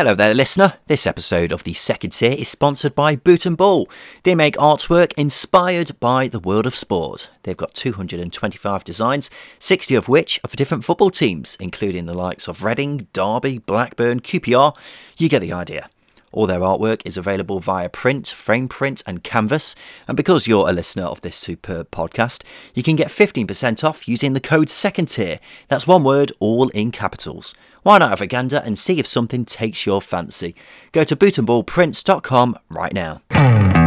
Hello there, listener. This episode of the second tier is sponsored by Boot and Ball. They make artwork inspired by the world of sport. They've got 225 designs, 60 of which are for different football teams, including the likes of Reading, Derby, Blackburn, QPR. You get the idea. All their artwork is available via print, frame print, and canvas. And because you're a listener of this superb podcast, you can get 15% off using the code second tier. That's one word, all in capitals. Why not have a gander and see if something takes your fancy? Go to bootandballprints.com right now.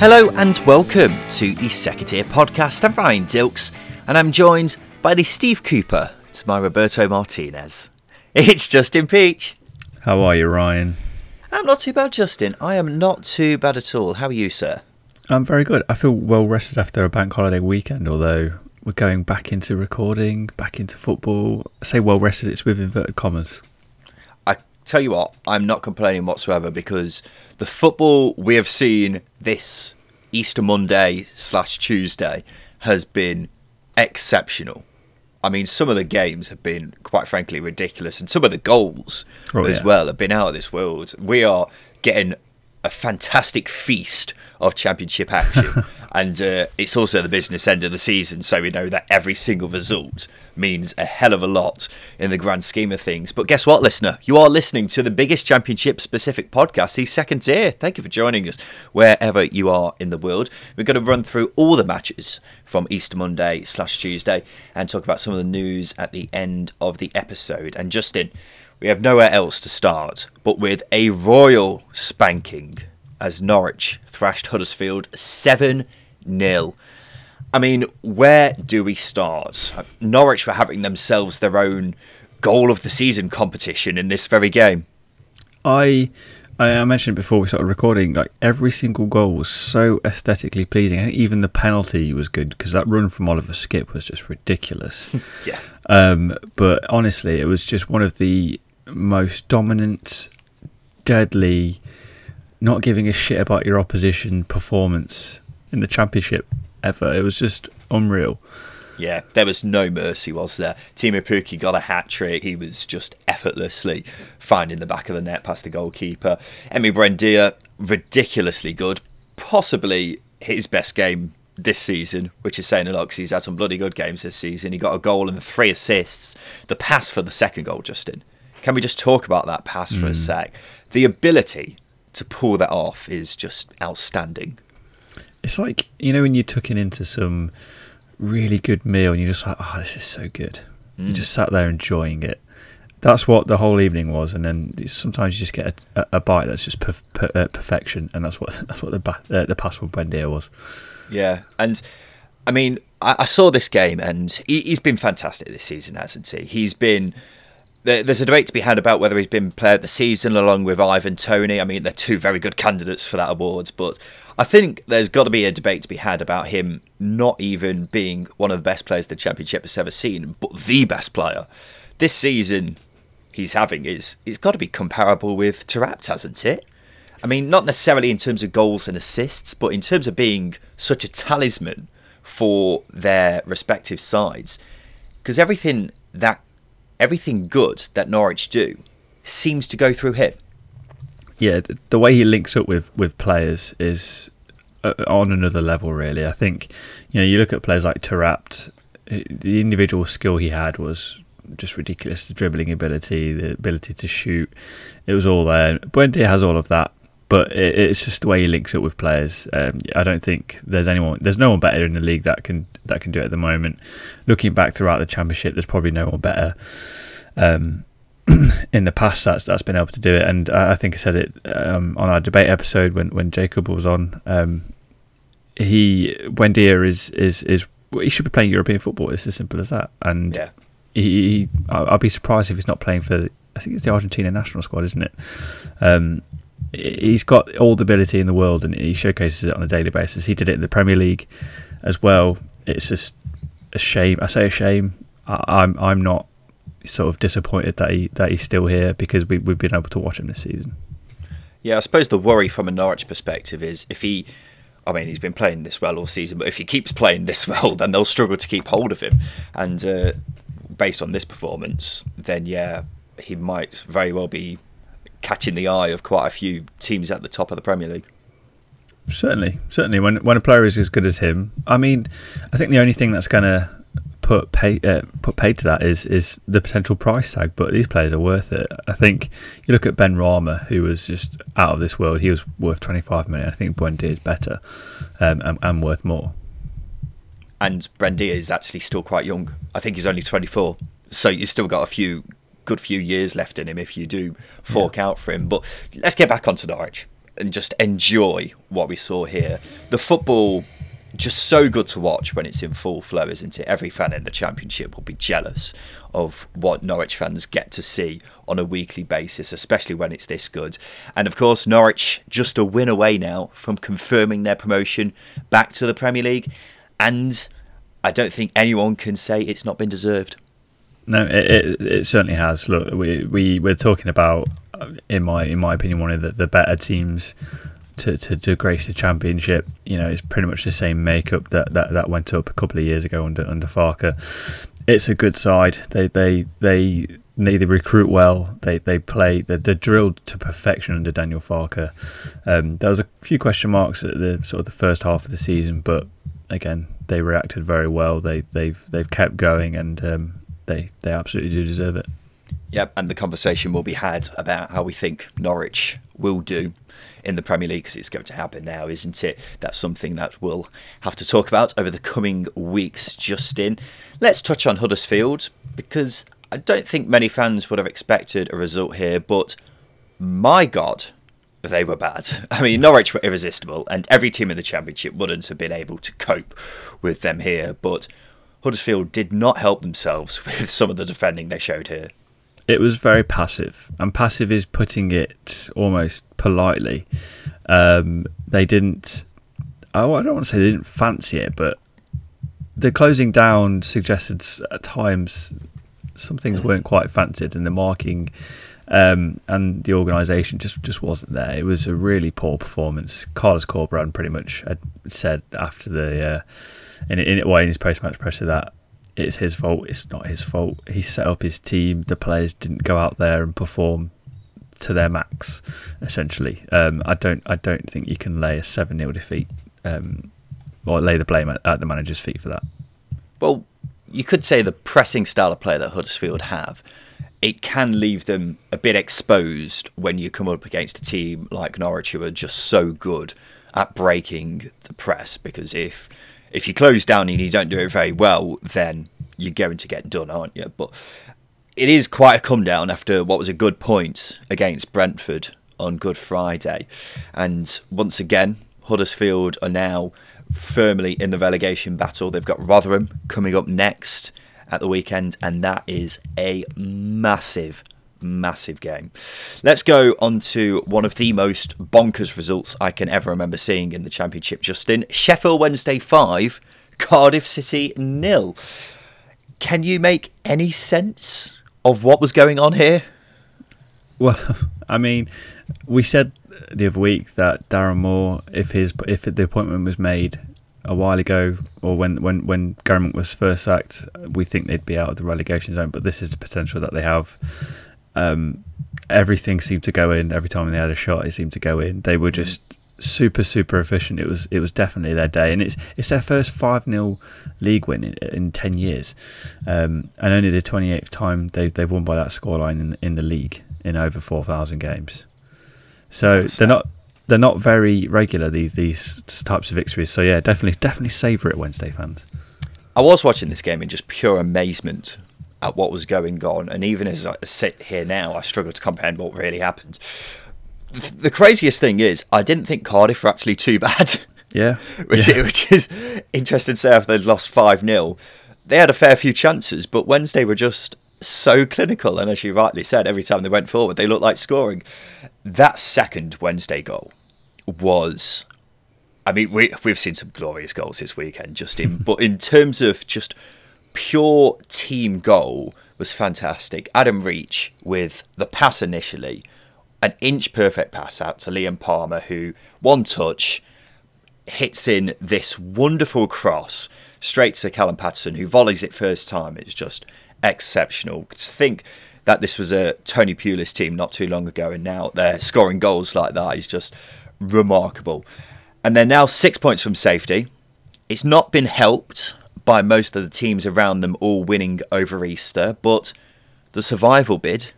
Hello and welcome to the Second Tier Podcast. I'm Ryan Dilks and I'm joined by the Steve Cooper to my Roberto Martinez. It's Justin Peach. How are you, Ryan? I'm not too bad, Justin. I am not too bad at all. How are you, sir? I'm very good. I feel well rested after a bank holiday weekend, although we're going back into recording, back into football. I say well rested, it's with inverted commas. Tell you what, I'm not complaining whatsoever because the football we have seen this Easter Monday slash Tuesday has been exceptional. I mean, some of the games have been, quite frankly, ridiculous, and some of the goals Oh, as yeah. well have been out of this world. We are getting a fantastic feast of championship action, and uh, it's also the business end of the season, so we know that every single result means a hell of a lot in the grand scheme of things. But guess what, listener? You are listening to the biggest championship specific podcast, the second tier. Thank you for joining us wherever you are in the world. We're going to run through all the matches from Easter Monday slash Tuesday and talk about some of the news at the end of the episode. And Justin, we have nowhere else to start but with a royal spanking as Norwich thrashed Huddersfield 7 0. I mean, where do we start? Norwich were having themselves their own goal of the season competition in this very game. I I mentioned before we started recording, like every single goal was so aesthetically pleasing. I think even the penalty was good because that run from Oliver Skipp was just ridiculous. Yeah. Um, but honestly, it was just one of the most dominant, deadly, not giving a shit about your opposition performance in the championship ever. It was just unreal. Yeah, there was no mercy, was there? Teemu Pukki got a hat trick. He was just effortlessly finding the back of the net past the goalkeeper. Emi Buendia, ridiculously good. Possibly his best game this season, which is saying a lot because he's had some bloody good games this season. He got a goal and three assists. The pass for the second goal, Justin. Can we just talk about that pass for a sec? The ability to pull that off is just outstanding. It's like you know when you're tucking into some really good meal and you're just like, oh, this is so good. You just sat there enjoying it. That's what the whole evening was, and then sometimes you just get a, a, bite that's just perf- per, uh, perfection, and that's what that's what the ba- uh, the pass from Buendia was. Yeah, and I mean, I, I saw this game, and he, he's been fantastic this season, hasn't he? He's been. There- There's a debate to be had about whether he's been player of the season along with Ivan Toney. I mean, they're two very good candidates for that awards, but I think there's got to be a debate to be had about him not even being one of the best players the Championship has ever seen, but the best player. This season he's having is it's got to be comparable with Taarabt, hasn't it? I mean, not necessarily in terms of goals and assists, but in terms of being such a talisman for their respective sides. Because everything that everything good that Norwich do seems to go through him. Yeah, the way he links up with with players is uh, on another level. Really, I think you know you look at players like Taarabt, the individual skill he had was just ridiculous. The dribbling ability, the ability to shoot, it was all there. Buendia has all of that, but it, it's just the way he links up with players. Um, I don't think there's anyone, there's no one better in the league that can that can do it at the moment. Looking back throughout the championship, there's probably no one better. Um, in the past that's that's been able to do it. And I I think I said it um, on our debate episode when, when Jacob was on. Um, he Buendia is is is he should be playing European football. It's as simple as that. And Yeah. he, he I'd be surprised if he's not playing for. I think it's the Argentina national squad, isn't it? Um, he's got all the ability in the world, and he showcases it on a daily basis. He did it in the Premier League as well. It's just a shame. I say a shame. I, I'm I'm not sort of disappointed that he that he's still here because we we've been able to watch him this season. Yeah, I suppose the worry from a Norwich perspective is if he, I mean, he's been playing this well all season, but if he keeps playing this well, then they'll struggle to keep hold of him. And uh, based on this performance, then yeah, he might very well be catching the eye of quite a few teams at the top of the Premier League. Certainly, certainly. When when a player is as good as him, I mean, I think the only thing that's going to put pay uh, put paid to that is is the potential price tag. But these players are worth it. I think you look at Benrahma, who was just out of this world. He was worth twenty five million. I think Buendia is better um, and, and worth more. And Buendia is actually still quite young. I think he's only twenty four. So you've still got a few good few years left in him if you do fork yeah. out for him. But let's get back onto Norwich and just enjoy what we saw here. The football just so good to watch when it's in full flow, isn't it? Every fan in the championship will be jealous of what Norwich fans get to see on a weekly basis, especially when it's this good. And of course, Norwich just a win away now from confirming their promotion back to the Premier League. And I don't think anyone can say it's not been deserved. No, it, it, it certainly has. Look, we we we're talking about, in my in my opinion, one of the, the better teams to, to, to grace the championship. You know, it's pretty much the same makeup that, that, that went up a couple of years ago under under Farke. It's a good side. They they they they, they recruit well. They they play. They're, they're drilled to perfection under Daniel Farke. Um, there was a few question marks at the sort of the first half of the season, but again, they reacted very well. They they've they've kept going, and um, they they absolutely do deserve it. Yep, and the conversation will be had about how we think Norwich will do in the Premier League because it's going to happen now, isn't it? That's something that we'll have to talk about over the coming weeks. Justin, let's touch on Huddersfield because I don't think many fans would have expected a result here, but my God, they were bad. I mean, Norwich were irresistible, and every team in the Championship wouldn't have been able to cope with them here, but Huddersfield did not help themselves with some of the defending they showed here it was very passive, and passive is putting it almost politely. Um, they didn't. Oh, I don't want to say they didn't fancy it, but the closing down suggested at times some things weren't quite fancied, and the marking um, and the organisation just just wasn't there. It was a really poor performance. Carlos Corberán pretty much had said after the uh, in in, well, in his post match presser that it's his fault. It's not his fault. He set up his team. The players didn't go out there and perform to their max. Essentially, um, I don't. I don't think you can lay a seven 0 defeat um, or lay the blame at, at the manager's feet for that. Well, you could say the pressing style of play that Huddersfield have, it can leave them a bit exposed when you come up against a team like Norwich who are just so good at breaking the press. Because if if you close down and you don't do it very well, then you're going to get done, aren't you? But it is quite a come down after what was a good point against Brentford on Good Friday. And once again, Huddersfield are now firmly in the relegation battle. They've got Rotherham coming up next at the weekend, and that is a massive massive game. Let's go on to one of the most bonkers results I can ever remember seeing in the Championship, Justin. Sheffield Wednesday 5, Cardiff City nil. Can you make any sense of what was going on here? Well, I mean, we said the other week that Darren Moore, if his if the appointment was made a while ago, or when when when Gary Monk was first sacked, we think they'd be out of the relegation zone. But this is the potential that they have um, everything seemed to go in every time they had a shot. It seemed to go in. They were just super super efficient. It was it was definitely their day, and it's it's their first five 0 league win in, in ten years, um, and only the twenty eighth time they they've won by that scoreline in in the league in over four thousand games. So they're not they're not very regular these these types of victories. So yeah, definitely definitely savour it, Wednesday fans. I was watching this game in just pure amazement at what was going on. And even as I sit here now, I struggle to comprehend what really happened. The craziest thing is, I didn't think Cardiff were actually too bad. Yeah. which, yeah. which is interesting to say after they'd lost 5 0. They had a fair few chances, but Wednesday were just so clinical. And as you rightly said, every time they went forward, they looked like scoring. That second Wednesday goal was. I mean, we, we've seen some glorious goals this weekend, Justin, but in terms of just pure team goal was fantastic. Adam Reach with the pass initially, an inch perfect pass out to Liam Palmer, who one touch hits in this wonderful cross straight to Callum Paterson, who volleys it first time. It's just exceptional. To think that this was a Tony Pulis team not too long ago, and now they're scoring goals like that is just remarkable. And they're now six points from safety. It's not been helped by most of the teams around them all winning over Easter, but the survival bid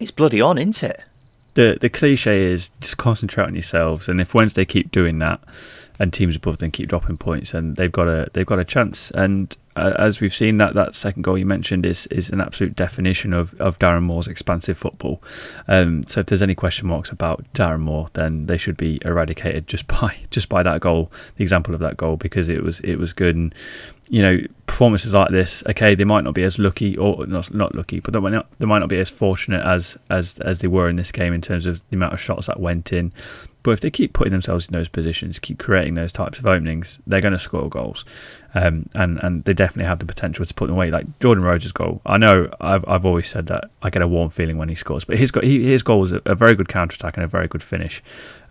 is bloody on, isn't it? The the cliche is just concentrate on yourselves, and if Wednesday keep doing that, and teams above them keep dropping points, and they've got a they've got a chance. And as we've seen, that that second goal you mentioned is is an absolute definition of, of Darren Moore's expansive football. Um, so if there's any question marks about Darren Moore, then they should be eradicated just by just by that goal, the example of that goal, because it was it was good. And you know, performances like this, okay, they might not be as lucky or not not lucky, but they might not they might not be as fortunate as as as they were in this game in terms of the amount of shots that went in. But if they keep putting themselves in those positions, keep creating those types of openings, they're going to score goals. Um, and and they definitely have the potential to put them away. Like Jordan Rhodes' goal, I know I've I've always said that I get a warm feeling when he scores, but his he, his goal was a, a, very good counter attack and a very good finish.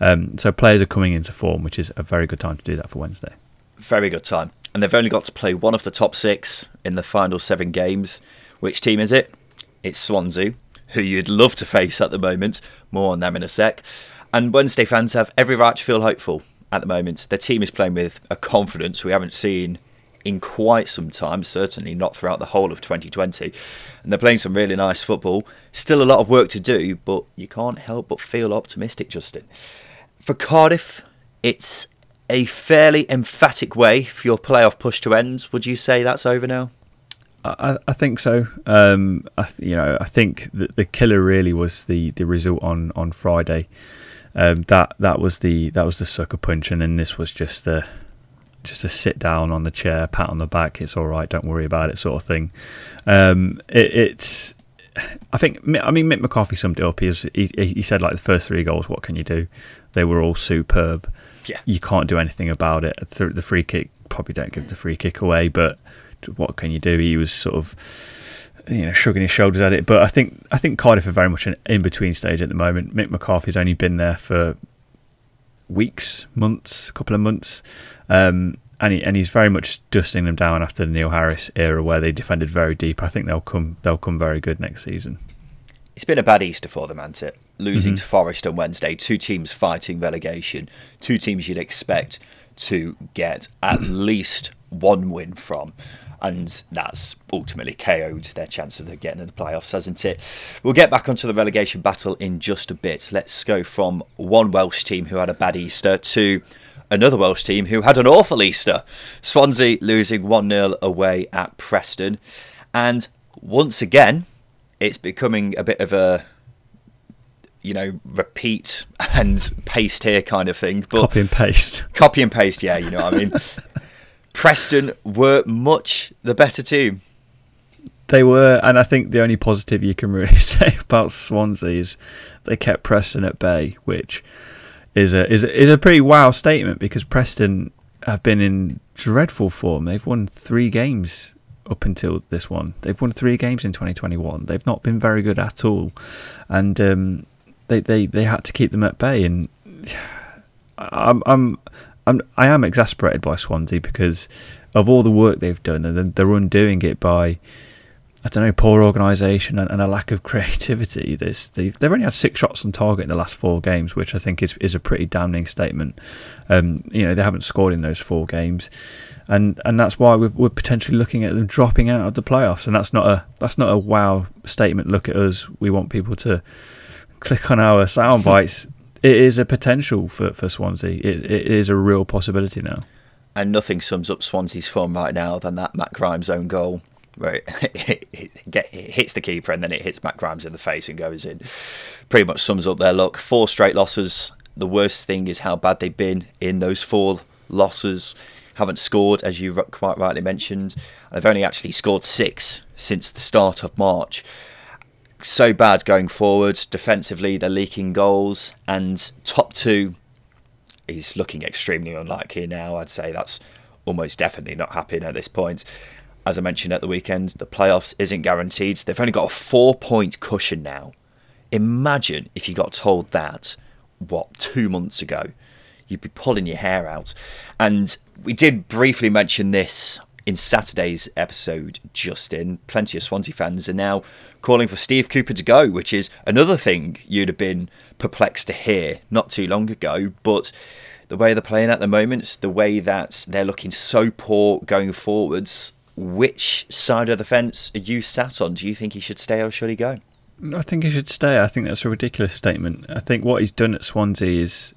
Um, so players are coming into form, which is a very good time to do that for Wednesday. Very good time, and they've only got to play one of the top six in the final seven games. Which team is it? It's Swansea, who you'd love to face at the moment. More on them in a sec. And Wednesday fans have every right to feel hopeful at the moment. Their team is playing with a confidence we haven't seen in quite some time, certainly not throughout the whole of 2020. And they're playing some really nice football. Still a lot of work to do, but you can't help but feel optimistic, Justin. For Cardiff, it's a fairly emphatic way for your playoff push to end. Would you say that's over now? I, I think so. Um, I, you know, I think the, the killer really was the, the result on, on Friday um, that that was the that was the sucker punch, and then this was just a just a sit down on the chair, pat on the back. It's all right, don't worry about it, sort of thing. Um, it, it's I think I mean Mick McCarthy summed it up. He, was, he he said like the first three goals, what can you do? They were all superb. Yeah, you can't do anything about it. The free kick probably don't give the free kick away, but what can you do? He was sort of you know, shrugging his shoulders at it. But I think I think Cardiff are very much an in between stage at the moment. Mick McCarthy's only been there for weeks, months, a couple of months, um, and he, and he's very much dusting them down after the Neil Harris era, where they defended very deep. I think they'll come they'll come very good next season. It's been a bad Easter for them, hasn't it? Losing mm-hmm. to Forest on Wednesday, two teams fighting relegation, two teams you'd expect to get at least one win from and that's ultimately KO'd their chance of getting in the playoffs, hasn't it? We'll get back onto the relegation battle in just a bit. Let's go from one Welsh team who had a bad Easter to another Welsh team who had an awful Easter. Swansea losing 1 0 away at Preston. And once again, it's becoming a bit of a you know, repeat and paste here kind of thing. But copy and paste. Copy and paste, yeah, you know what I mean. Preston were much the better team. They were, and I think the only positive you can really say about Swansea is they kept Preston at bay, which is a is a, is a pretty wow statement because Preston have been in dreadful form. They've won three games up until this one. They've won three games in 2021. They've not been very good at all, and um, they, they they had to keep them at bay. And I'm I'm I'm, I am exasperated by Swansea because of all the work they've done and they're undoing it by I don't know poor organisation and, and, a lack of creativity. This they've, they've only had six shots on target in the last four games, which I think is is a pretty damning statement. Um, you know they haven't scored in those four games, and and that's why we're, we're potentially looking at them dropping out of the playoffs. And that's not a that's not a wow statement. Look at us. We want people to click on our sound bites it is a potential for, for Swansea. It, it is a real possibility now. And nothing sums up Swansea's form right now than that Matt Grimes own goal. Where it, it, it, hits the keeper and then it hits Matt Grimes in the face and goes in. Pretty much sums up their luck. Four straight losses. The worst thing is how bad they've been in those four losses. Haven't scored, as you quite rightly mentioned. They've only actually scored six since the start of March so bad going forward. Defensively, they're leaking goals, and top two is looking extremely unlikely now. I'd say that's almost definitely not happening at this point. As I mentioned at the weekend, the playoffs isn't guaranteed. They've only got a four point cushion now. Imagine if you got told that, what, two months ago. You'd be pulling your hair out. And we did briefly mention this in Saturday's episode, Justin. Plenty of Swansea fans are now calling for Steve Cooper to go, which is another thing you'd have been perplexed to hear not too long ago. But the way they're playing at the moment, the way that they're looking so poor going forwards, which side of the fence are you sat on? Do you think he should stay or should he go? I think he should stay. I think that's a ridiculous statement. I think what he's done at Swansea is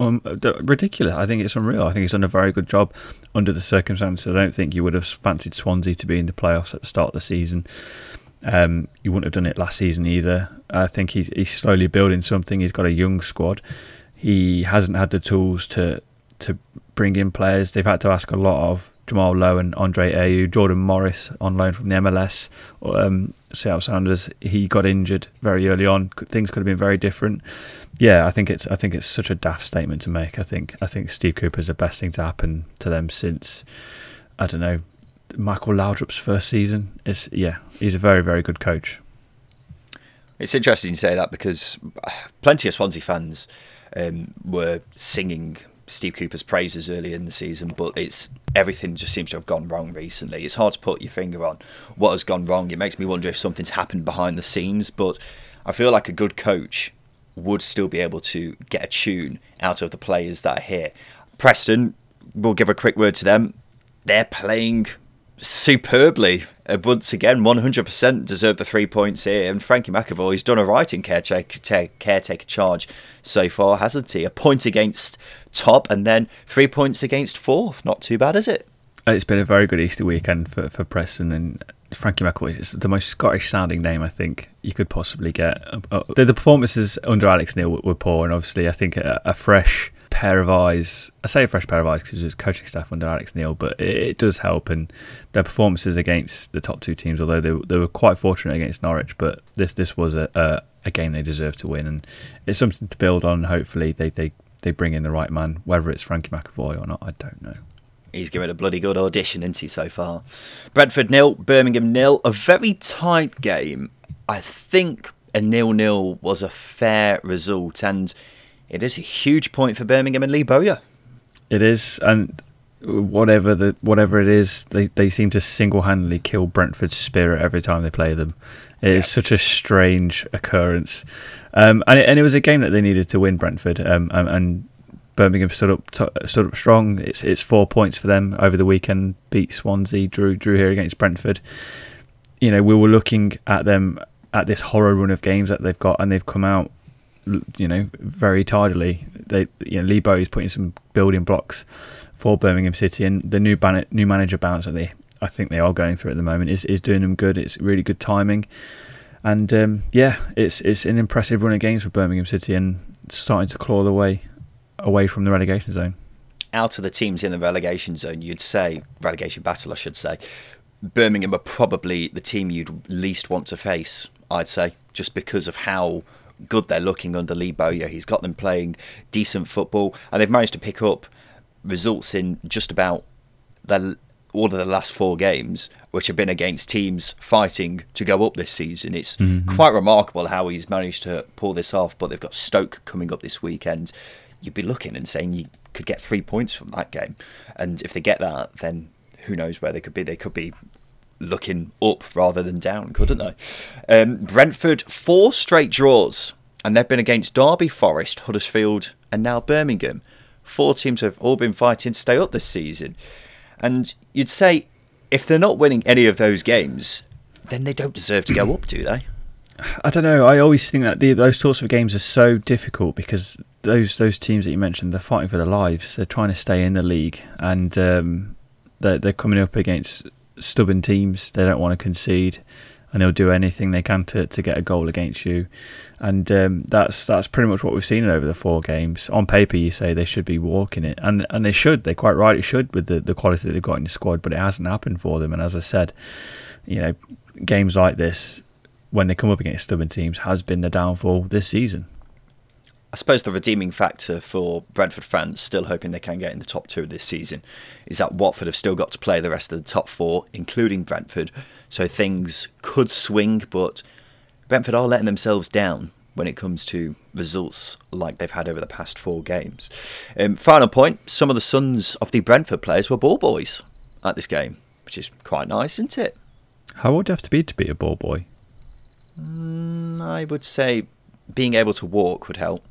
um, ridiculous. I think it's unreal. I think he's done a very good job under the circumstances. I don't think you would have fancied Swansea to be in the playoffs at the start of the season. Um, you wouldn't have done it last season either. I think he's he's slowly building something. He's got a young squad. He hasn't had the tools to to bring in players. They've had to ask a lot of Jamal Lowe and Andre Ayew, Jordan Morris on loan from the MLS, um, Seattle Sounders. He got injured very early on. Things could have been very different. Yeah, I think it's I think it's such a daft statement to make. I think I think Steve Cooper is the best thing to happen to them since I don't know Michael Laudrup's first season. It's yeah, he's a very very good coach. It's interesting you say that because plenty of Swansea fans um, were singing Steve Cooper's praises early in the season, but it's everything just seems to have gone wrong recently. It's hard to put your finger on what has gone wrong. It makes me wonder if something's happened behind the scenes, but I feel like a good coach would still be able to get a tune out of the players that are here. Preston, we'll give a quick word to them. They're playing superbly. Uh, once again, 100% deserve the three points here. And Frankie McAvoy's done a right in caretaker, charge so far, hasn't he? A point against top and then three points against fourth. Not too bad, is it? It's been a very good Easter weekend for, for Preston and Frankie McAvoy is the most Scottish sounding name I think you could possibly get. Uh, uh, the, the performances under Alex Neil were, were poor, and obviously I think a, a, fresh pair of eyes. I say a fresh pair of eyes because it was coaching staff under Alex Neil, but it, does help. And their performances against the top two teams, although they, they were quite fortunate against Norwich, but this this was a, a, a game they deserved to win, and it's something to build on. Hopefully, they they they bring in the right man, whether it's Frankie McAvoy or not. I don't know. He's given a bloody good audition, isn't he, so far? Brentford nil, Birmingham nil. A very tight game. I think a nil-nil was a fair result, and it is a huge point for Birmingham and Lee Bowyer. It is, and whatever the whatever it is, they, they seem to single handedly kill Brentford's spirit every time they play them. It yeah. is such a strange occurrence, um, and it, and it was a game that they needed to win Brentford, um, and, and, Birmingham stood up t- stood up strong. It's it's four points for them over the weekend. Beat Swansea, drew drew here against Brentford. You know we were looking at them at this horror run of games that they've got, and they've come out you know, very tardily. They, you know, Lee Lebo is putting some building blocks for Birmingham City, and the new ban- new manager bounce that they, I think they are going through at the moment is, is doing them good. It's really good timing, and um, yeah, it's it's an impressive run of games for Birmingham City, and starting to claw the way away from the relegation zone. Out of the teams in the relegation zone, you'd say relegation battle, I should say. Birmingham are probably the team you'd least want to face. I'd say just because of how good they're looking under Lee Bowyer. He's got them playing decent football, and they've managed to pick up results in just about the, all of the last four games, which have been against teams fighting to go up this season. It's mm-hmm. quite remarkable how he's managed to pull this off. But they've got Stoke coming up this weekend. You'd be looking and saying you could get three points from that game, and if they get that, then who knows where they could be? They could be looking up rather than down, couldn't they? Um, Brentford, four straight draws, and they've been against Derby, Forest, Huddersfield, and now Birmingham. Four teams have all been fighting to stay up this season. And you'd say if they're not winning any of those games, then they don't deserve to go up, do they? I don't know. I always think that the, those sorts of games are so difficult because those those teams that you mentioned, they're fighting for their lives. They're trying to stay in the league, and um, they're, they're coming up against stubborn teams. They don't want to concede, and they'll do anything they can to, to get a goal against you. And um, that's that's pretty much what we've seen over the four games. On paper, you say they should be walking it, and and they should. They quite right. rightly should with the, the quality they've got in the squad, but it hasn't happened for them. And as I said, you know, games like this when they come up against stubborn teams has been the downfall this season. I suppose the redeeming factor for Brentford fans still hoping they can get in the top two this season is that Watford have still got to play the rest of the top four, including Brentford. So things could swing, but Brentford are letting themselves down when it comes to results like they've had over the past four games. Um, final point some of the sons of the Brentford players were ball boys at this game, which is quite nice, isn't it? How old do you have to be to be a ball boy? Mm, I would say being able to walk would help.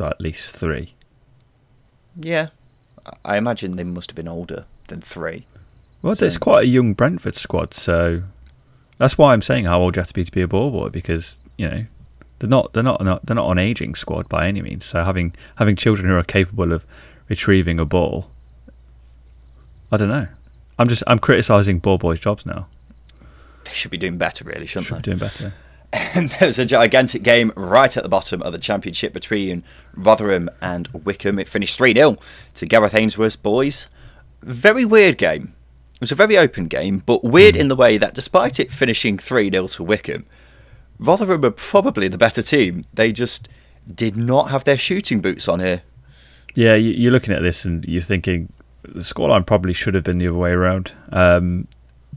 At least three. Yeah, I imagine they must have been older than three. Well, so. it's quite a young Brentford squad, so that's why I'm saying how old you have to be to be a ball boy because you know they're not they're not they're not an aging squad by any means. So having having children who are capable of retrieving a ball, I don't know. I'm just I'm criticising ball boys' jobs now. They should be doing better, really, shouldn't should they? Be doing better. And there was a gigantic game right at the bottom of the championship between Rotherham and Wycombe. It finished 3 0 to Gareth Ainsworth's boys. Very weird game. It was a very open game, but weird mm. in the way that despite it finishing 3 0 to Wycombe, Rotherham were probably the better team. They just did not have their shooting boots on here. Yeah, you're looking at this and you're thinking the scoreline probably should have been the other way around. Um,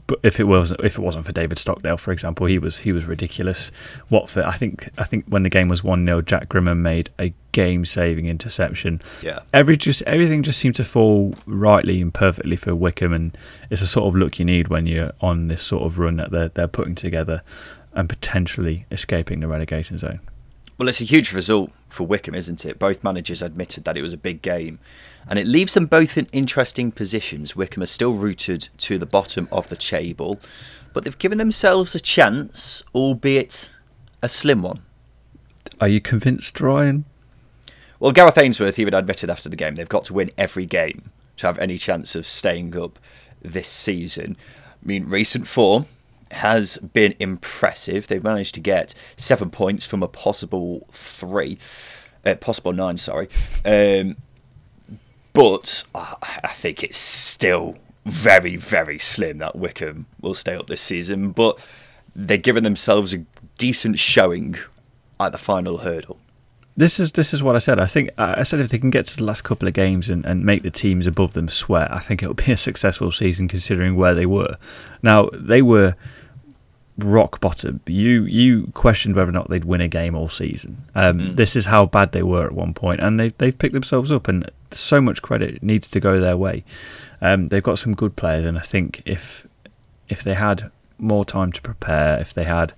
but if it wasn't if it wasn't for David Stockdale, for example, he was he was ridiculous. Watford, I think I think when the game was one 0 Jack Grimmer made a game saving interception. Yeah, every just everything just seemed to fall rightly and perfectly for Wycombe, and it's a sort of look you need when you're on this sort of run that they're they're putting together and potentially escaping the relegation zone. Well, it's a huge result for Wycombe, isn't it? Both managers admitted that it was a big game, and it leaves them both in interesting positions. Wycombe are still rooted to the bottom of the table, but they've given themselves a chance, albeit a slim one. Are you convinced, Ryan? Well, Gareth Ainsworth even admitted after the game they've got to win every game to have any chance of staying up this season. I mean, recent form has been impressive. They've managed to get seven points from a possible three, uh, possible nine, sorry. Um, but I think it's still very, very slim that Wycombe will stay up this season. But they're giving themselves a decent showing at the final hurdle. This is this is what I said. I think I said if they can get to the last couple of games and, and make the teams above them sweat, I think it'll be a successful season considering where they were. Now they were rock bottom. You you questioned whether or not they'd win a game all season. Um, mm. This is how bad they were at one point, and they they've picked themselves up, and so much credit needs to go their way. Um, they've got some good players, and I think if if they had more time to prepare, if they had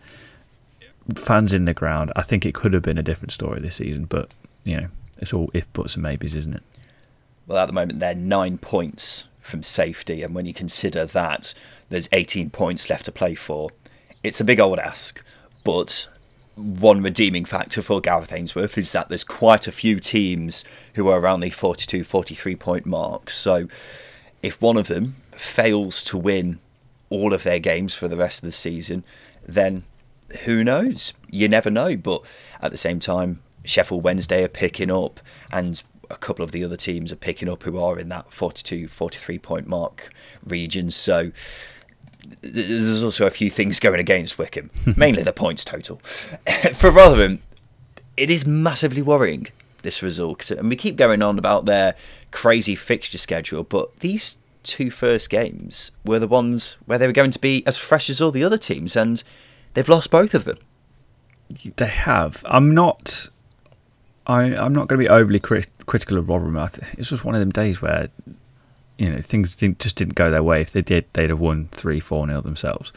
fans in the ground, I think it could have been a different story this season. But you know, it's all if buts and maybes, isn't it? Well, at the moment they're nine points from safety, and when you consider that there's 18 points left to play for, it's a big old ask, but one redeeming factor for Gareth Ainsworth is that there's quite a few teams who are around the 42, 43 point mark. So if one of them fails to win all of their games for the rest of the season, then who knows? You never know. But at the same time, Sheffield Wednesday are picking up, and a couple of the other teams are picking up who are in that 42, 43 point mark region. So there's also a few things going against Wycombe, mainly the points total. For Rotherham, it is massively worrying this result, and we keep going on about their crazy fixture schedule, but these two first games were the ones where they were going to be as fresh as all the other teams, and they've lost both of them. They have. I'm not. I, I'm not going to be overly crit- critical of Rotherham. It's just one of them days where you know things didn't, just didn't go their way. If they did, they'd have won three, four nil themselves.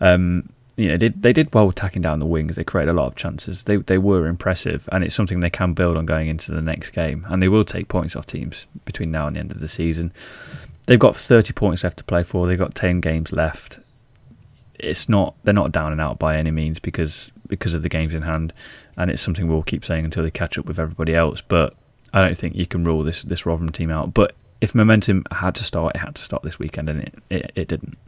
Um, you know, they, they did well attacking down the wings. They created a lot of chances. They they were impressive, and it's something they can build on going into the next game. And they will take points off teams between now and the end of the season. They've got 30 points left to play for. They've got 10 games left. It's not they're not down and out by any means because because of the games in hand, and it's something we'll keep saying until they catch up with everybody else. But I don't think you can rule this this Rotherham team out. But if momentum had to start, it had to start this weekend, and it, it, it didn't.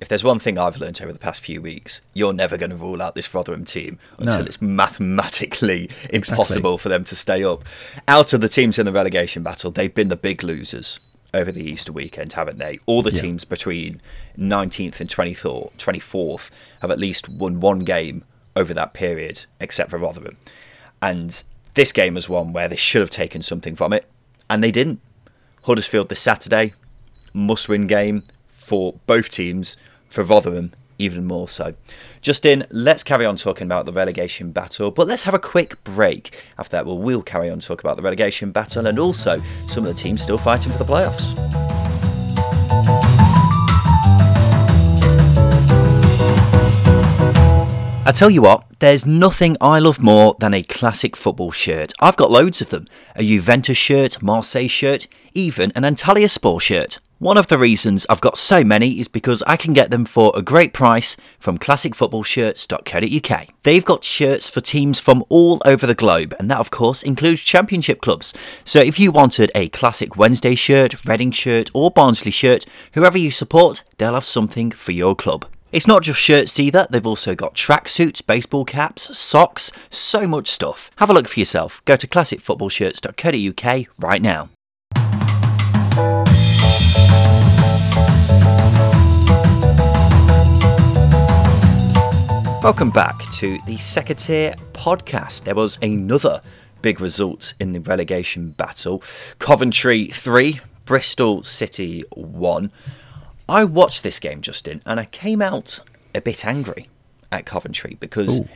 If there's one thing I've learned over the past few weeks, you're never going to rule out this Rotherham team until no. it's mathematically impossible exactly. for them to stay up. Out of the teams in the relegation battle, they've been the big losers over the Easter weekend, haven't they? All the yeah. teams between 19th and 24th, 24th have at least won one game over that period, except for Rotherham. And this game was one where they should have taken something from it, and they didn't. Huddersfield this Saturday, must win game for both teams, for Rotherham even more so. Justin, let's carry on talking about the relegation battle, but let's have a quick break. After that, we'll, we'll carry on talk about the relegation battle and also some of the teams still fighting for the playoffs. I tell you what, there's nothing I love more than a classic football shirt. I've got loads of them a Juventus shirt, Marseille shirt, even an Antalyaspor shirt. One of the reasons I've got so many is because I can get them for a great price from classicfootballshirts.co.uk. They've got shirts for teams from all over the globe, and that of course includes championship clubs. So if you wanted a classic Wednesday shirt, Reading shirt, or Barnsley shirt, whoever you support, they'll have something for your club. It's not just shirts either, they've also got tracksuits, baseball caps, socks, so much stuff. Have a look for yourself. Go to classicfootballshirts.co.uk right now. Welcome back to the Second podcast. There was another big result in the relegation battle Coventry 3, Bristol City 1. I watched this game, Justin, and I came out a bit angry at Coventry because Ooh.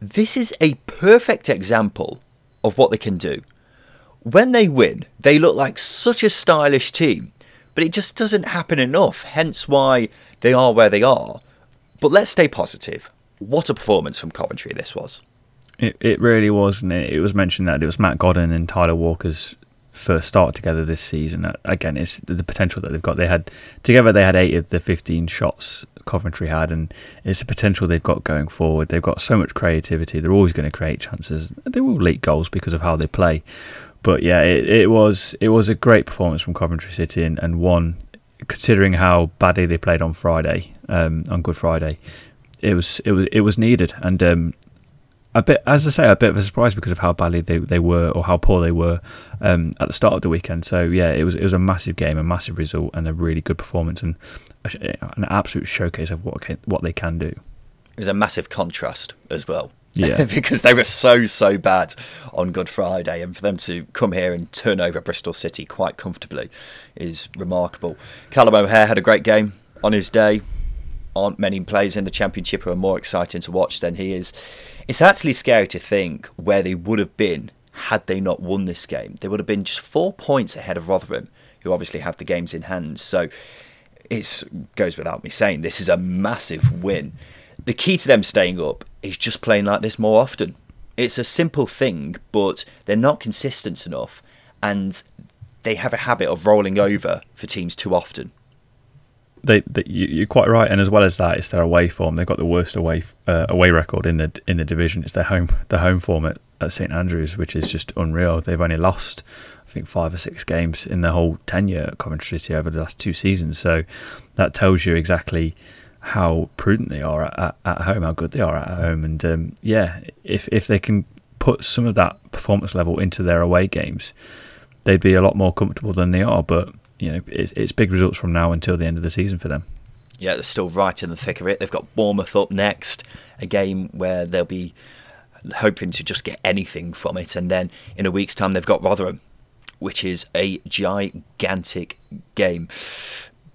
this is a perfect example of what they can do. When they win, they look like such a stylish team, but it just doesn't happen enough, hence why they are where they are. But let's stay positive. What a performance from Coventry this was. It, it really was, and it, it was mentioned that it was Matt Godden and Tyler Walker's first start together this season. Uh, again, it's the potential that they've got. They had together they had eight of the fifteen shots Coventry had, and it's a potential they've got going forward. They've got so much creativity. They're always going to create chances. They will leak goals because of how they play. But yeah, it, it was it was a great performance from Coventry City, and, and one considering how badly they played on Friday, um, on Good Friday. It was it was it was needed, and um, a bit, as I say, a bit of a surprise because of how badly they, they were or how poor they were um, at the start of the weekend. So yeah, it was it was a massive game, a massive result, and a really good performance, and a, an absolute showcase of what can, what they can do. It was a massive contrast as well. Yeah, because they were so so bad on Good Friday, and for them to come here and turn over Bristol City quite comfortably is remarkable. Callum O'Hare had a great game on his day. Aren't many players in the Championship who are more exciting to watch than he is. It's actually scary to think where they would have been had they not won this game. They would have been just four points ahead of Rotherham, who obviously have the games in hand. So it goes without me saying this is a massive win. The key to them staying up is just playing like this more often. It's a simple thing, but they're not consistent enough, and they have a habit of rolling over for teams too often they, they you, are quite right, and as well as that, it's their away form. They've got the worst away uh, away record in the in the division. It's their home the home form at, at St Andrews, which is just unreal. They've only lost, I think, five or six games in their whole tenure at Coventry City over the last two seasons. So that tells you exactly how prudent they are at, at, at home, how good they are at home, and um, yeah, if if they can put some of that performance level into their away games, they'd be a lot more comfortable than they are. But you know, it's, it's big results from now until the end of the season for them. Yeah, they're still right in the thick of it. They've got Bournemouth up next, a game where they'll be hoping to just get anything from it. And then in a week's time, they've got Rotherham, which is a gigantic game.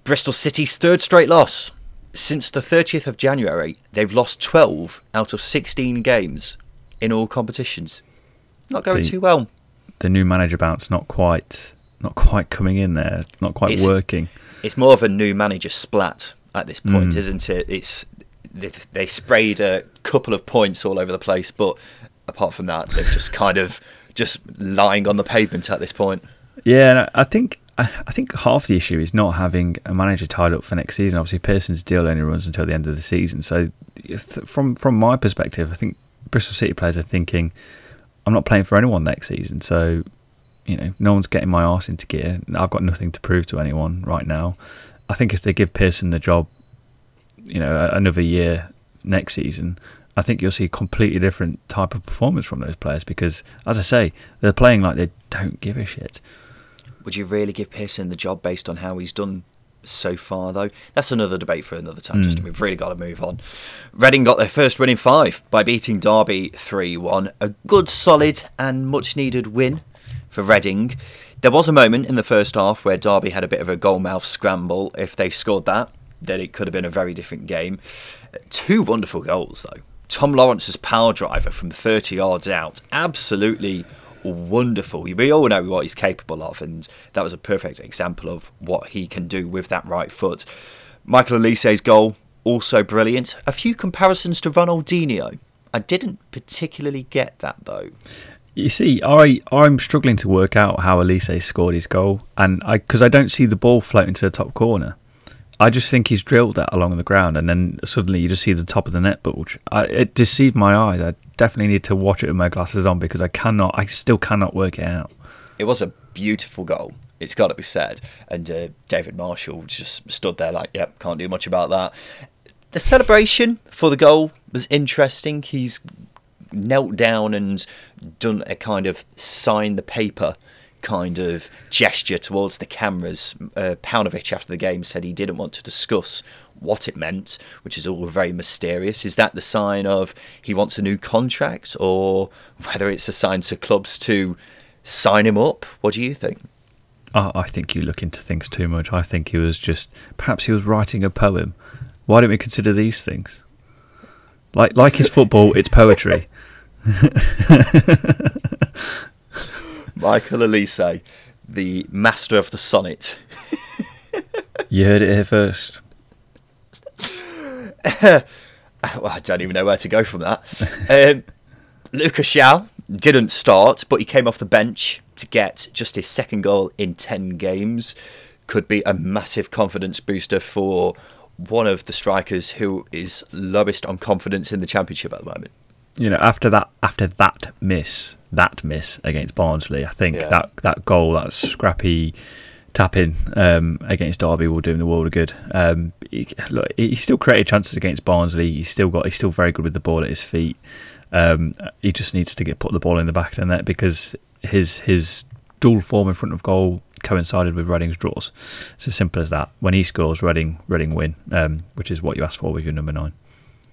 Bristol City's third straight loss. Since the 30th of January, they've lost 12 out of 16 games in all competitions. Not going the, too well. The new manager bounce not quite not quite coming in there, not quite it's, working. It's more of a new manager splat at this point, mm. isn't it? It's they, they sprayed a couple of points all over the place, but apart from that, they're just kind of just lying on the pavement at this point. Yeah, I think I think half the issue is not having a manager tied up for next season. Obviously, Pearson's deal only runs until the end of the season. So, from from my perspective, I think Bristol City players are thinking, "I'm not playing for anyone next season." So, you know, no one's getting my arse into gear. I've got nothing to prove to anyone right now. I think if they give Pearson the job, you know, another year next season, I think you'll see a completely different type of performance from those players because, as I say, they're playing like they don't give a shit. Would you really give Pearson the job based on how he's done so far, though. That's another debate for another time. Just hmm. we've really got to move on. Reading got their first win in five by beating Derby three one. A good, solid, and much needed win for Reading. There was a moment in the first half where Derby had a bit of a goalmouth scramble. If they scored that, then it could have been a very different game. Two wonderful goals, though. Tom Lawrence's power driver from 30 yards out, absolutely wonderful. We all know what he's capable of, and that was a perfect example of what he can do with that right foot. Michael Olise's goal, also brilliant. A few comparisons to Ronaldinho. I didn't particularly get that though. You see, I I'm struggling to work out how Olise scored his goal, and I because I don't see the ball floating to the top corner. I just think he's drilled that along the ground, and then suddenly you just see the top of the net bulge. I, it deceived my eyes. I definitely need to watch it with my glasses on because I cannot. I still cannot work it out. It was a beautiful goal. It's got to be said. And uh, David Marshall just stood there like, yep, can't do much about that. The celebration for the goal was interesting. He's knelt down and done a kind of sign the paper kind of gesture towards the cameras. Uh, Paunovic, after the game, said he didn't want to discuss what it meant, which is all very mysterious. Is that the sign of he wants a new contract, or whether it's a sign to clubs to sign him up? What do you think? I, I think you look into things too much. I think he was just perhaps he was writing a poem. Why don't we consider these things? Like like his football, it's poetry. Michael Olise, the master of the sonnet. You heard it here first. well, I don't even know where to go from that. um, Lucas João didn't start, but he came off the bench to get just his second goal in 10 games. Could be a massive confidence booster for one of the strikers who is lowest on confidence in the championship at the moment. You know, after that after that miss, that miss against Barnsley, I think Yeah. that that goal, that scrappy tap in um, against Derby will do him the world of good. Um, he, look, he still created chances against Barnsley. He's still got. He's still very good with the ball at his feet. Um, he just needs to get put the ball in the back of the net because his his dual form in front of goal coincided with Reading's draws. It's as simple as that. When he scores, Reading Reading win, um, which is what you asked for with your number nine.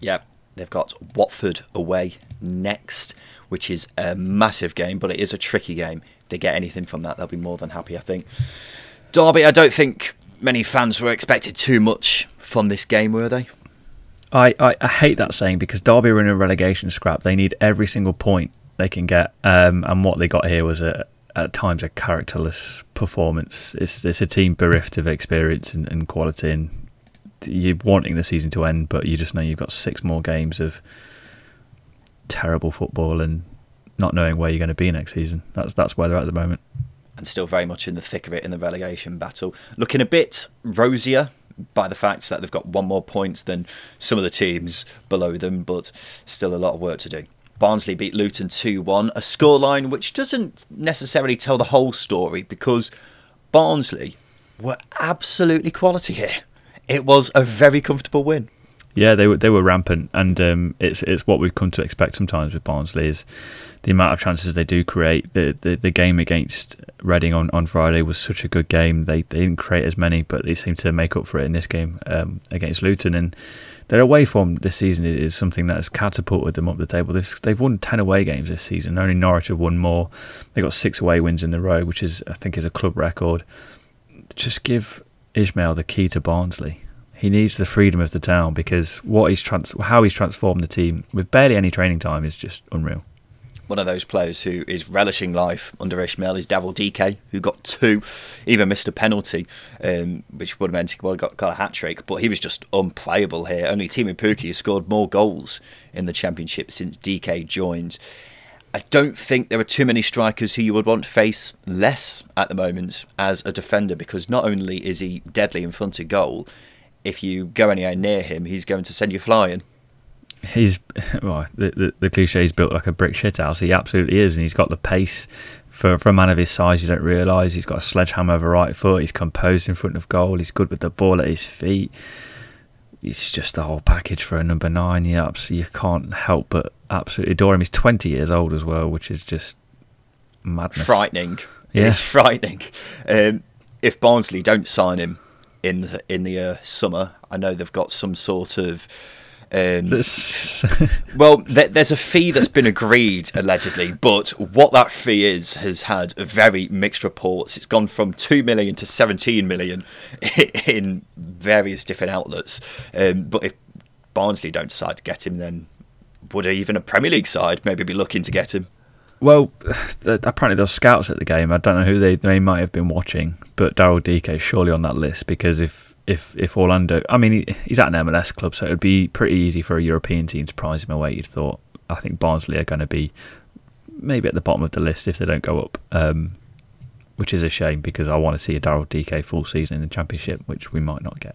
Yeah, they've got Watford away next, which is a massive game, but it is a tricky game. If they get anything from that, they'll be more than happy, I think. Derby, I don't think many fans were expected too much from this game, were they? I, I, I hate that saying because Derby are in a relegation scrap. They need every single point they can get, um, and what they got here was a at times a characterless performance. It's it's a team bereft of experience and, and quality, and you're wanting the season to end, but you just know you've got six more games of terrible football and not knowing where you're going to be next season. That's that's where they're at at the moment. and still very much in the thick of it in the relegation battle. Looking a bit rosier by the fact that they've got one more point than some of the teams below them, but still a lot of work to do. Barnsley beat Luton 2 1, a scoreline which doesn't necessarily tell the whole story because Barnsley were absolutely quality here. It was a very comfortable win. Yeah, they were they were rampant, and um, it's it's what we've come to expect sometimes with Barnsley is the amount of chances they do create. The the, the game against Reading on, on Friday was such a good game. They they didn't create as many, but they seem to make up for it in this game um, against Luton. And their away form this season is, something that has catapulted them up the table. They've they've won ten away games this season. Only Norwich have won more. They got six away wins in a row, which is I think is a club record. Just give Ismaël the key to Barnsley he needs the freedom of the town because what he's trans- how he's transformed the team with barely any training time is just unreal. One of those players who is relishing life under Ismaël is Daryl Dike, who got two, even missed a penalty, um, which would have meant he would have got, got a hat trick, but he was just unplayable here. Only Teemu Pukki has scored more goals in the Championship since Dike joined. I don't think there are too many strikers who you would want to face less at the moment as a defender because not only is he deadly in front of goal, if you go anywhere near him, he's going to send you flying. He's well, the, the the cliche is built like a brick shithouse. He absolutely is, and he's got the pace for for a man of his size. You don't realise he's got a sledgehammer of a right foot. He's composed in front of goal. He's good with the ball at his feet. He's just the whole package for a number nine. You you can't help but absolutely adore him. He's twenty years old as well, which is just madness. Frightening. Yeah. It's frightening. Um, if Barnsley don't sign him in the, in the uh, summer. I know they've got some sort of. Um, well, th- there's a fee that's been agreed allegedly, but what that fee is has had very mixed reports. It's gone from two million to seventeen million in various different outlets. Um, but if Barnsley don't decide to get him, then would even a Premier League side maybe be looking to get him? Well, apparently there were scouts at the game. I don't know who they they might have been watching, but Daryl Dike is surely on that list because if if if Orlando, I mean, he's at an MLS club, so it would be pretty easy for a European team to prize him away. You'd thought. I think Barnsley are going to be maybe at the bottom of the list if they don't go up, um, which is a shame because I want to see a Daryl Dike full season in the Championship, which we might not get.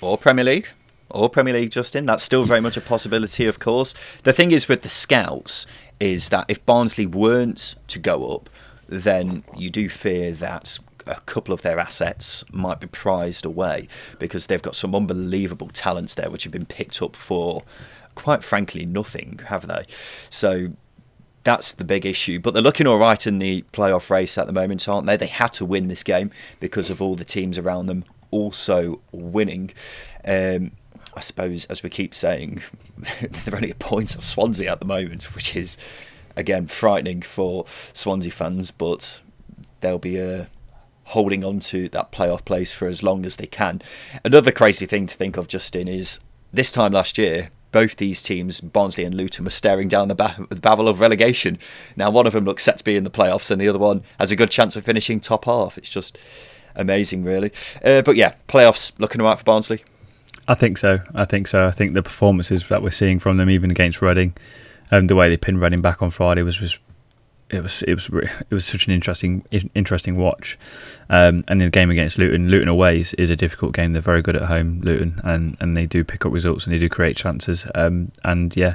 Or Premier League or Premier League, Justin. That's still very much a possibility, of course. The thing is with the scouts is that if Barnsley weren't to go up, then you do fear that a couple of their assets might be prized away because they've got some unbelievable talents there which have been picked up for quite frankly nothing, have they? So that's the big issue. But they're looking all right in the playoff race at the moment, aren't they? They had to win this game because of all the teams around them also winning. Um, I suppose, as we keep saying, they're only a point of Swansea at the moment, which is again frightening for Swansea fans. But they'll be uh, holding on to that playoff place for as long as they can. Another crazy thing to think of, Justin, is this time last year, both these teams, Barnsley and Luton, were staring down the, ba- the barrel of relegation. Now, one of them looks set to be in the playoffs, and the other one has a good chance of finishing top half. It's just amazing, really. Uh, but yeah, playoffs looking alright for Barnsley. I think so. I think so. I think the performances that we're seeing from them, even against Reading, and um, the way they pinned Reading back on Friday was was it was it was it was such an interesting interesting watch. Um, and the game against Luton, Luton away is, is, a difficult game. They're very good at home, Luton, and, and they do pick up results and they do create chances. Um, and yeah,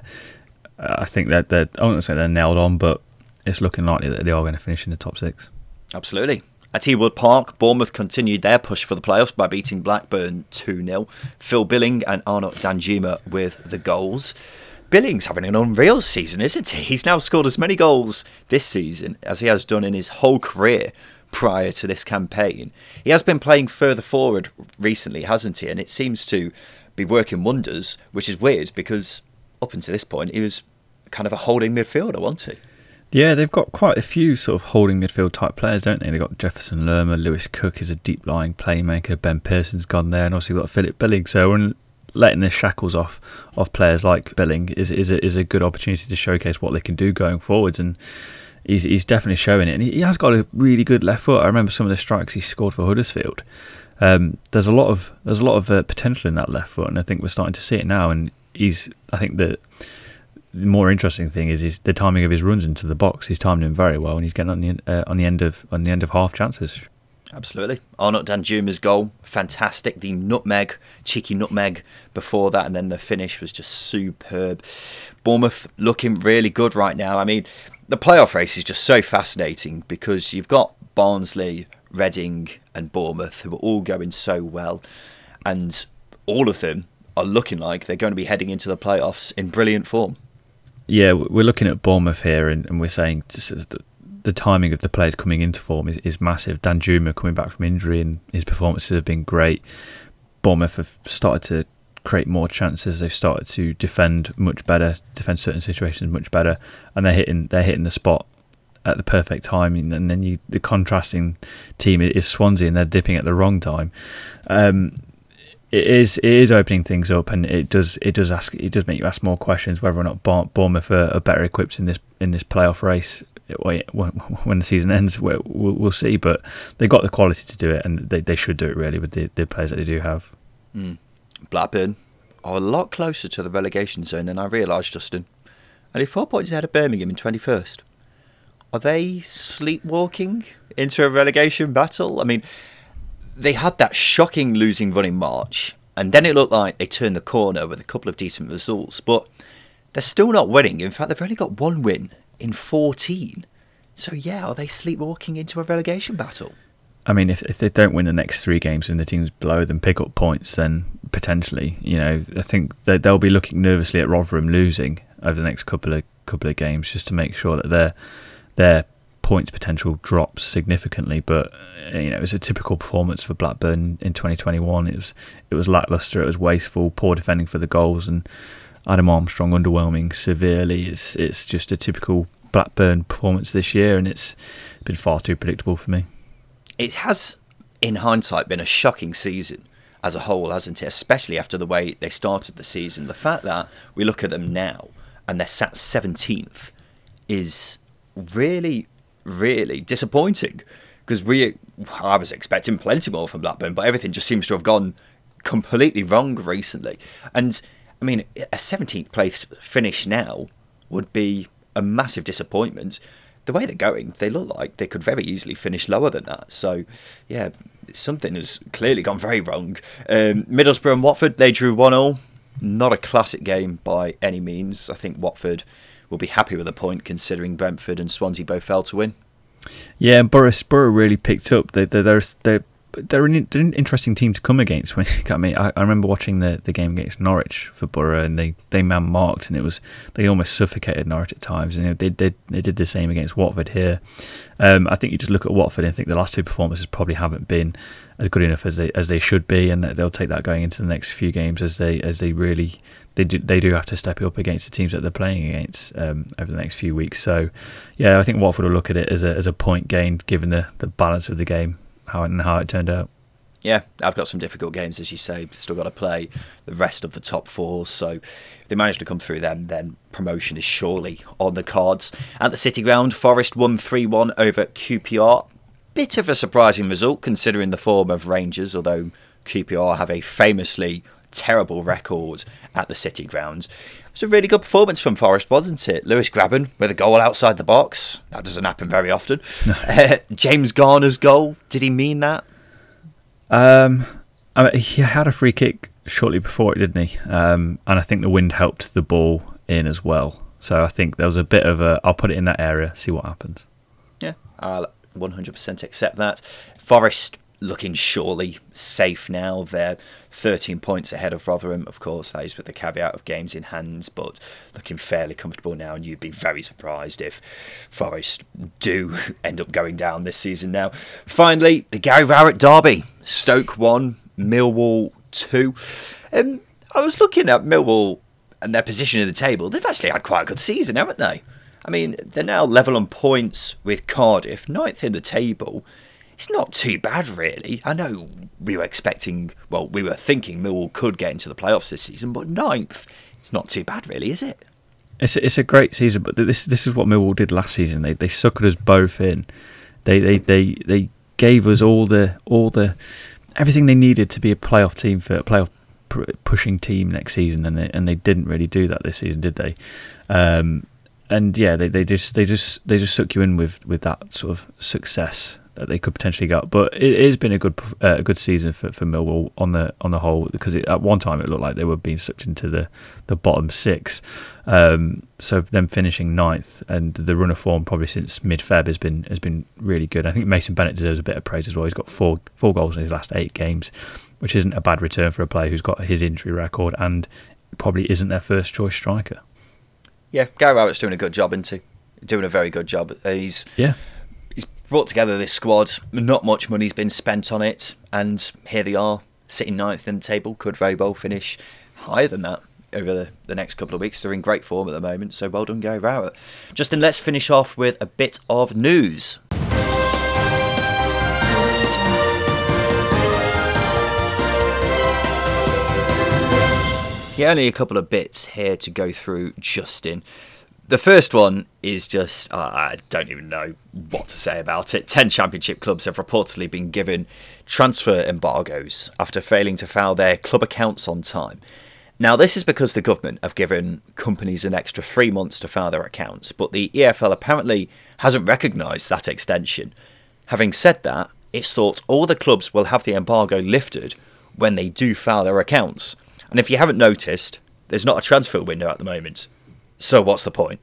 I think that they're I won't say they're nailed on, but it's looking likely that they are going to finish in the top six. Absolutely. At Ewood Park, Bournemouth continued their push for the playoffs by beating Blackburn 2 0. Phil Billing and Arnaut Danjuma with the goals. Billing's having an unreal season, isn't he? He's now scored as many goals this season as he has done in his whole career prior to this campaign. He has been playing further forward recently, hasn't he? And it seems to be working wonders, which is weird because up until this point he was kind of a holding midfielder, wasn't he? Yeah, they've got quite a few sort of holding midfield type players, don't they? They've got Jefferson Lerma, Lewis Cook is a deep lying playmaker, Ben Pearson's gone there, and obviously got Philip Billing. So letting the shackles off of players like Billing is is a, is a good opportunity to showcase what they can do going forwards, and he's he's definitely showing it. And he has got a really good left foot. I remember some of the strikes he scored for Huddersfield. Um, there's a lot of there's a lot of uh, potential in that left foot, and I think we're starting to see it now. And he's I think that the more interesting thing is, is the timing of his runs into the box. He's timed him very well, and he's getting on the uh, on the end of on the end of half chances. Absolutely, Arnaut Danjuma's goal, fantastic. The nutmeg, cheeky nutmeg before that, and then the finish was just superb. Bournemouth looking really good right now. I mean, the playoff race is just so fascinating because you've got Barnsley, Reading, and Bournemouth who are all going so well, and all of them are looking like they're going to be heading into the playoffs in brilliant form yeah, we're looking at Bournemouth here, and, and we're saying the, the, timing of the players coming into form is, is massive. Danjuma coming back from injury, and his performances have been great. Bournemouth have started to create more chances. They've started to defend much better, defend certain situations much better, and they're hitting they're hitting the spot at the perfect time. And then you the contrasting team is Swansea, and they're dipping at the wrong time. Um, it is it is opening things up, and it does it does ask it does make you ask more questions whether or not Bournemouth are, are better equipped in this in this playoff race when the season ends. We'll, see, but they've got the quality to do it, and they, they should do it really with the, the players that they do have. Mm. Blackburn are a lot closer to the relegation zone than I realised, Justin. Only four points ahead of Birmingham in twenty first. Are they sleepwalking into a relegation battle? I mean, they had that shocking losing run in March, and then it looked like they turned the corner with a couple of decent results, but they're still not winning. In fact, they've only got one win in 14. So, yeah, are they sleepwalking into a relegation battle? I mean, if, if they don't win the next three games and the teams below them pick up points, then potentially, you know, I think they'll be looking nervously at Rotherham losing over the next couple of couple of games just to make sure that they're they're points potential drops significantly. But uh, you know, it was a typical performance for Blackburn in 2021. It was it was lackluster. It was wasteful, poor defending for the goals, and Adam Armstrong underwhelming severely. It's it's just a typical Blackburn performance this year, and it's been far too predictable for me. It has, in hindsight, been a shocking season as a whole, hasn't it? Especially after the way they started the season. The fact that we look at them now and they're sat 17th is really, really disappointing because we, I was expecting plenty more from Blackburn, but everything just seems to have gone completely wrong recently. And I mean, a 17th place finish now would be a massive disappointment. The way they're going, they look like they could very easily finish lower than that. So, yeah, something has clearly gone very wrong. Um, Middlesbrough and Watford, they drew 1 0. Not a classic game by any means. I think Watford will be happy with a point considering Brentford and Swansea both fell to win. Yeah, and Borough, Borough really picked up. They, they, they're, they're they're an, they're an, interesting team to come against. When I mean, I, I, remember watching the, the game against Norwich for Borough, and they, they man marked, and it was they almost suffocated Norwich at times, and they did they did the same against Watford here. Um, I think you just look at Watford and think the last two performances probably haven't been as good enough as they as they should be, and they'll take that going into the next few games as they as they really they do they do have to step it up against the teams that they're playing against um, over the next few weeks. So, yeah, I think Watford will look at it as a as a point gained given the, the balance of the game how and how it turned out. Yeah, I've got some difficult games, as you say. Still got to play the rest of the top four. So if they manage to come through them, then promotion is surely on the cards. At the City Ground, Forest won 3 1 over QPR. Bit of a surprising result considering the form of Rangers, although QPR have a famously terrible record at the City Grounds. It was a really good performance from Forest, wasn't it? Lewis Grabban with a goal outside the box. That doesn't happen very often. uh, James Garner's goal. Did he mean that? Um, I mean, he had a free kick shortly before it, didn't he? Um, and I think the wind helped the ball in as well. So I think there was a bit of a. I'll put it in that area, see what happens. Yeah, I'll 100% accept that. Forest looking surely safe now. They're 13 points ahead of Rotherham, of course, that is with the caveat of games in hands, but looking fairly comfortable now. And you'd be very surprised if Forest do end up going down this season now. Finally, the Gary Rowett Derby Stoke 1, Millwall 2. Um, I was looking at Millwall and their position in the table. They've actually had quite a good season, haven't they? I mean, they're now level on points with Cardiff, ninth in the table it's not too bad, really. I know we were expecting, well, we were thinking Millwall could get into the playoffs this season, but ninth, it's not too bad, really, is it? It's a, it's a great season, but this this is what Millwall did last season. They they suckered us both in. They they they they gave us all the all the everything they needed to be a playoff team for a playoff pushing team next season, and they and they didn't really do that this season, did they? Um, and yeah, they, they just they just they just suck you in with, with that sort of success that they could potentially get. But it has been a good uh, a good season for, for Millwall on the on the whole because it, at one time it looked like they were being sucked into the, the bottom six. Um, so them finishing ninth and the run of form probably since mid Feb has been has been really good. I think Mason Bennett deserves a bit of praise as well. He's got four four goals in his last eight games, which isn't a bad return for a player who's got his injury record and probably isn't their first choice striker. Yeah, Gary Rowett's doing a good job, isn't he? Doing a very good job. He's yeah brought together this squad. Not much money's been spent on it, and here they are, sitting ninth in the table. Could very well finish higher than that over the, the next couple of weeks. They're in great form at the moment, so well done, Gary Rowett. Justin, let's finish off with a bit of news. Yeah, only a couple of bits here to go through, Justin. The first one is just, uh, I don't even know what to say about it. 10 championship clubs have reportedly been given transfer embargoes after failing to file their club accounts on time. Now, this is because the government have given companies an extra three months to file their accounts, but the EFL apparently hasn't recognised that extension. Having said that, it's thought all the clubs will have the embargo lifted when they do file their accounts. And if you haven't noticed, there's not a transfer window at the moment. So what's the point?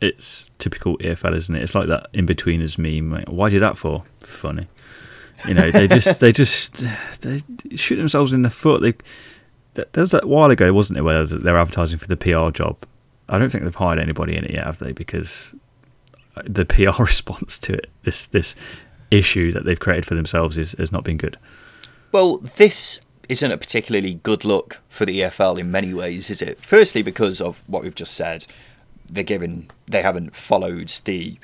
It's typical EFL, isn't it? It's like that Inbetweeners meme. Why did that for? Funny. You know, they just they just they shoot themselves in the foot. They there was that while ago, wasn't it, where they're advertising for the PR job. I don't think they've hired anybody in it yet, have they? Because the PR response to it, this this issue that they've created for themselves, is has not been good. Well, this isn't a particularly good look for the EFL in many ways, is it? Firstly, because of what we've just said, they're given they haven't followed the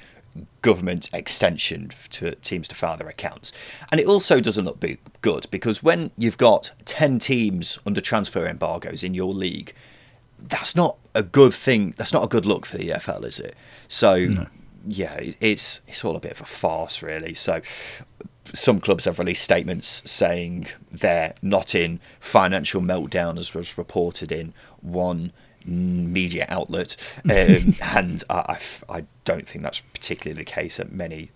government extension to teams to file their accounts. And it also doesn't look good because when you've got 10 teams under transfer embargoes in your league, that's not a good thing. That's not a good look for the EFL, is it? So, no. yeah, it's it's all a bit of a farce, really. So, some clubs have released statements saying they're not in financial meltdown, as was reported in one media outlet, um, and I, I, I, don't think that's particularly the case at many,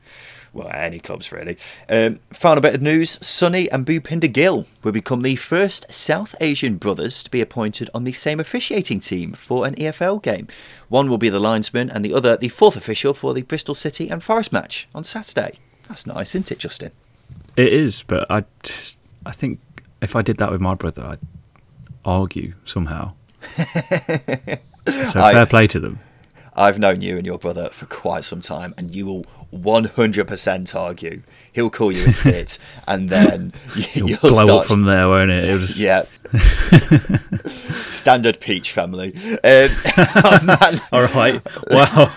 well, any clubs really. Um, final bit of news: Sunny and Bhupinder Gill will become the first South Asian brothers to be appointed on the same officiating team for an EFL game. One will be the linesman, and the other the fourth official for the Bristol City and Forest match on Saturday. That's nice, isn't it, Justin? It is, but I, just, I think if I did that with my brother, I'd argue somehow so fair I, play to them. I've known you and your brother for quite some time, and you will 100% argue. He'll call you a tit, and then you, will blow start... up from there, won't it? It'll just... Yeah. Standard peach family. Um, All right. Wow.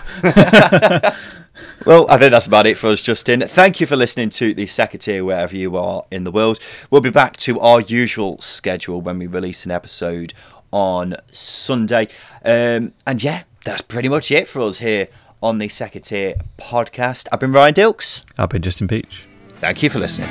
Well, I think that's about it for us, Justin. Thank you for listening to the tier wherever you are in the world. We'll be back to our usual schedule when we release an episode on Sunday. Um, and yeah, that's pretty much it for us here on the Tier podcast. I've been Ryan Dilks. I've been Justin Peach. Thank you for listening.